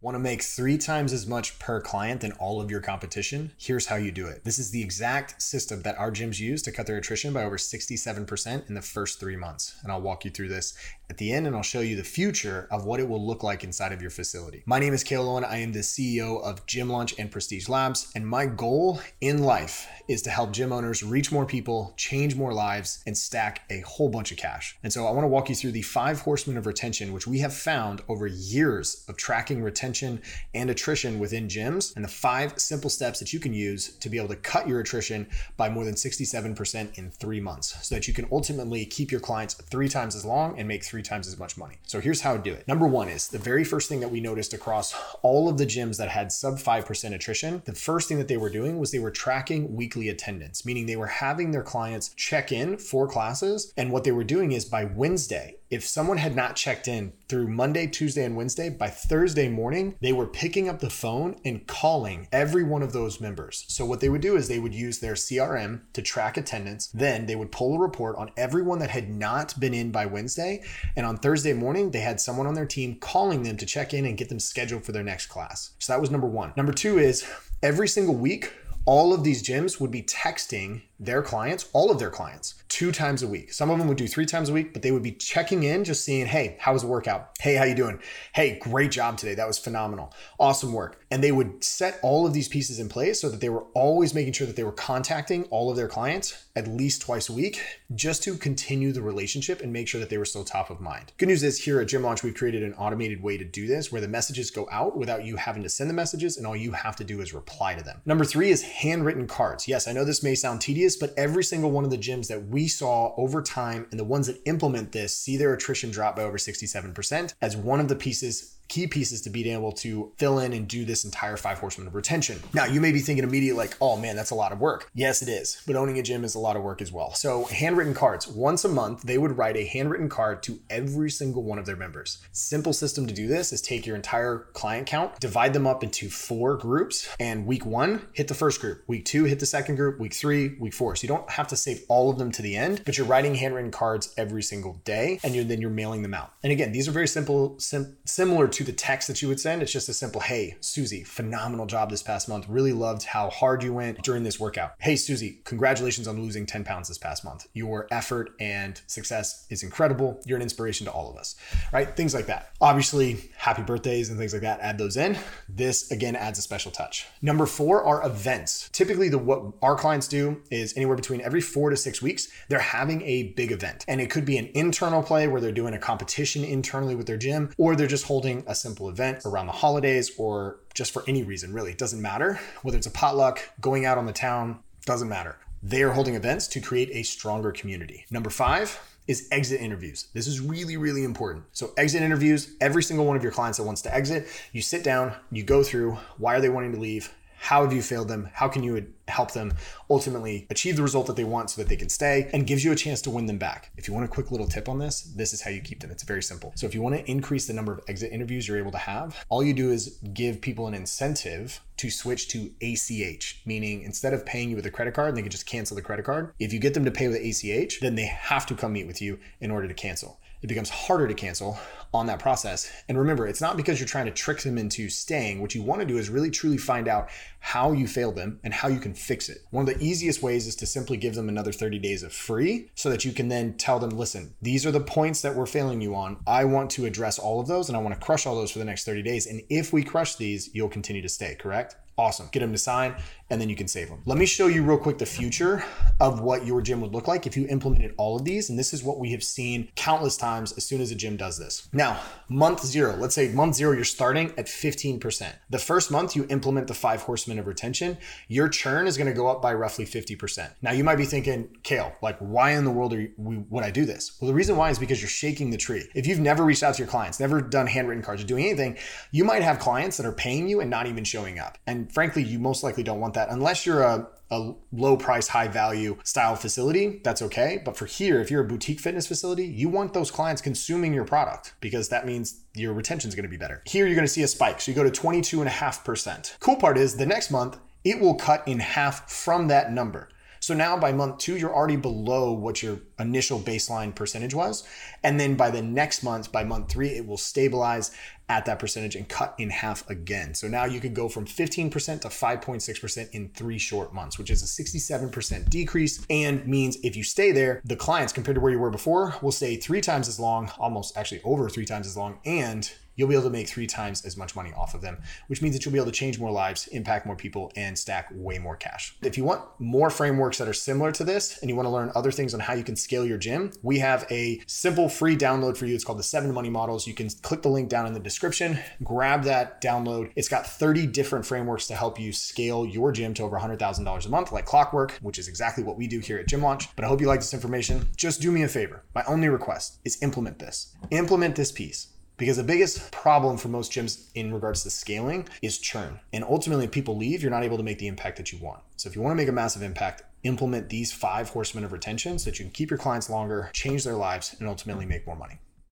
Want to make three times as much per client than all of your competition? Here's how you do it. This is the exact system that our gyms use to cut their attrition by over 67% in the first three months. And I'll walk you through this at the end and I'll show you the future of what it will look like inside of your facility. My name is Cale Owen. I am the CEO of Gym Launch and Prestige Labs. And my goal in life is to help gym owners reach more people, change more lives, and stack a whole bunch of cash. And so I want to walk you through the five horsemen of retention, which we have found over years of tracking retention and attrition within gyms, and the five simple steps that you can use to be able to cut your attrition by more than 67% in three months so that you can ultimately keep your clients three times as long and make three times as much money. So here's how to do it. Number one is the very first thing that we noticed across all of the gyms that had sub 5% attrition, the first thing that they were doing was they were tracking weekly attendance, meaning they were having their clients check in for classes. And what they were doing is by Wednesday, if someone had not checked in through Monday, Tuesday, and Wednesday, by Thursday morning, they were picking up the phone and calling every one of those members. So, what they would do is they would use their CRM to track attendance. Then they would pull a report on everyone that had not been in by Wednesday. And on Thursday morning, they had someone on their team calling them to check in and get them scheduled for their next class. So, that was number one. Number two is every single week, all of these gyms would be texting their clients, all of their clients, two times a week. Some of them would do three times a week, but they would be checking in, just seeing, hey, how was the workout? Hey, how you doing? Hey, great job today. That was phenomenal. Awesome work. And they would set all of these pieces in place so that they were always making sure that they were contacting all of their clients at least twice a week, just to continue the relationship and make sure that they were still top of mind. Good news is here at Gym Launch, we've created an automated way to do this where the messages go out without you having to send the messages and all you have to do is reply to them. Number three is handwritten cards. Yes, I know this may sound tedious but every single one of the gyms that we saw over time and the ones that implement this see their attrition drop by over 67% as one of the pieces key pieces to being able to fill in and do this entire five horsemen of retention. Now, you may be thinking immediately, like, oh man, that's a lot of work. Yes, it is, but owning a gym is a lot of work as well. So, handwritten cards, once a month, they would write a handwritten card to every single one of their members. Simple system to do this is take your entire client count, divide them up into four groups, and week one, hit the first group, week two, hit the second group, week three, week four. So, you don't have to save all of them to the end, but you're writing handwritten cards every single day, and you're, then you're mailing them out. And again, these are very simple, sim- similar to to the text that you would send. It's just a simple, hey, Susie, phenomenal job this past month. Really loved how hard you went during this workout. Hey, Susie, congratulations on losing 10 pounds this past month. Your effort and success is incredible. You're an inspiration to all of us, right? Things like that. Obviously, happy birthdays and things like that, add those in. This again adds a special touch. Number four are events. Typically, the what our clients do is anywhere between every four to six weeks, they're having a big event. And it could be an internal play where they're doing a competition internally with their gym, or they're just holding a simple event around the holidays or just for any reason, really. It doesn't matter. Whether it's a potluck, going out on the town, doesn't matter. They are holding events to create a stronger community. Number five, is exit interviews. This is really, really important. So, exit interviews, every single one of your clients that wants to exit, you sit down, you go through why are they wanting to leave? How have you failed them? How can you help them ultimately achieve the result that they want so that they can stay and gives you a chance to win them back. If you want a quick little tip on this, this is how you keep them. It's very simple. So if you want to increase the number of exit interviews you're able to have, all you do is give people an incentive to switch to ACH, meaning instead of paying you with a credit card, they can just cancel the credit card. If you get them to pay with ACH, then they have to come meet with you in order to cancel it becomes harder to cancel on that process. And remember, it's not because you're trying to trick them into staying. What you want to do is really truly find out how you failed them and how you can fix it. One of the easiest ways is to simply give them another 30 days of free so that you can then tell them, listen, these are the points that we're failing you on. I want to address all of those and I want to crush all those for the next 30 days. And if we crush these, you'll continue to stay, correct? Awesome. Get them to sign and then you can save them. Let me show you real quick the future of what your gym would look like if you implemented all of these. And this is what we have seen countless times as soon as a gym does this. Now, month zero, let's say month zero, you're starting at 15%. The first month you implement the five horsemen of retention, your churn is going to go up by roughly 50%. Now, you might be thinking, Cale, like, why in the world are you, would I do this? Well, the reason why is because you're shaking the tree. If you've never reached out to your clients, never done handwritten cards or doing anything, you might have clients that are paying you and not even showing up. And frankly, you most likely don't want that unless you're a a low price, high value style facility, that's okay. But for here, if you're a boutique fitness facility, you want those clients consuming your product because that means your retention is going to be better. Here, you're going to see a spike. So you go to 22.5%. Cool part is the next month, it will cut in half from that number. So now by month two, you're already below what your initial baseline percentage was. And then by the next month, by month three, it will stabilize at that percentage and cut in half again. So now you could go from 15% to 5.6% in three short months, which is a 67% decrease and means if you stay there, the clients compared to where you were before will stay three times as long, almost actually over three times as long, and you'll be able to make three times as much money off of them, which means that you'll be able to change more lives, impact more people, and stack way more cash. If you want more frameworks that are similar to this and you want to learn other things on how you can scale your gym, we have a simple free download for you. It's called the Seven Money Models. You can click the link down in the description, grab that download. It's got 30 different frameworks to help you scale your gym to over $100,000 a month, like clockwork, which is exactly what we do here at Gym Launch. But I hope you like this information. Just do me a favor. My only request is implement this. Implement this piece. Because the biggest problem for most gyms in regards to scaling is churn. And ultimately, if people leave, you're not able to make the impact that you want. So if you want to make a massive impact, implement these five horsemen of retention so that you can keep your clients longer, change their lives, and ultimately make more money.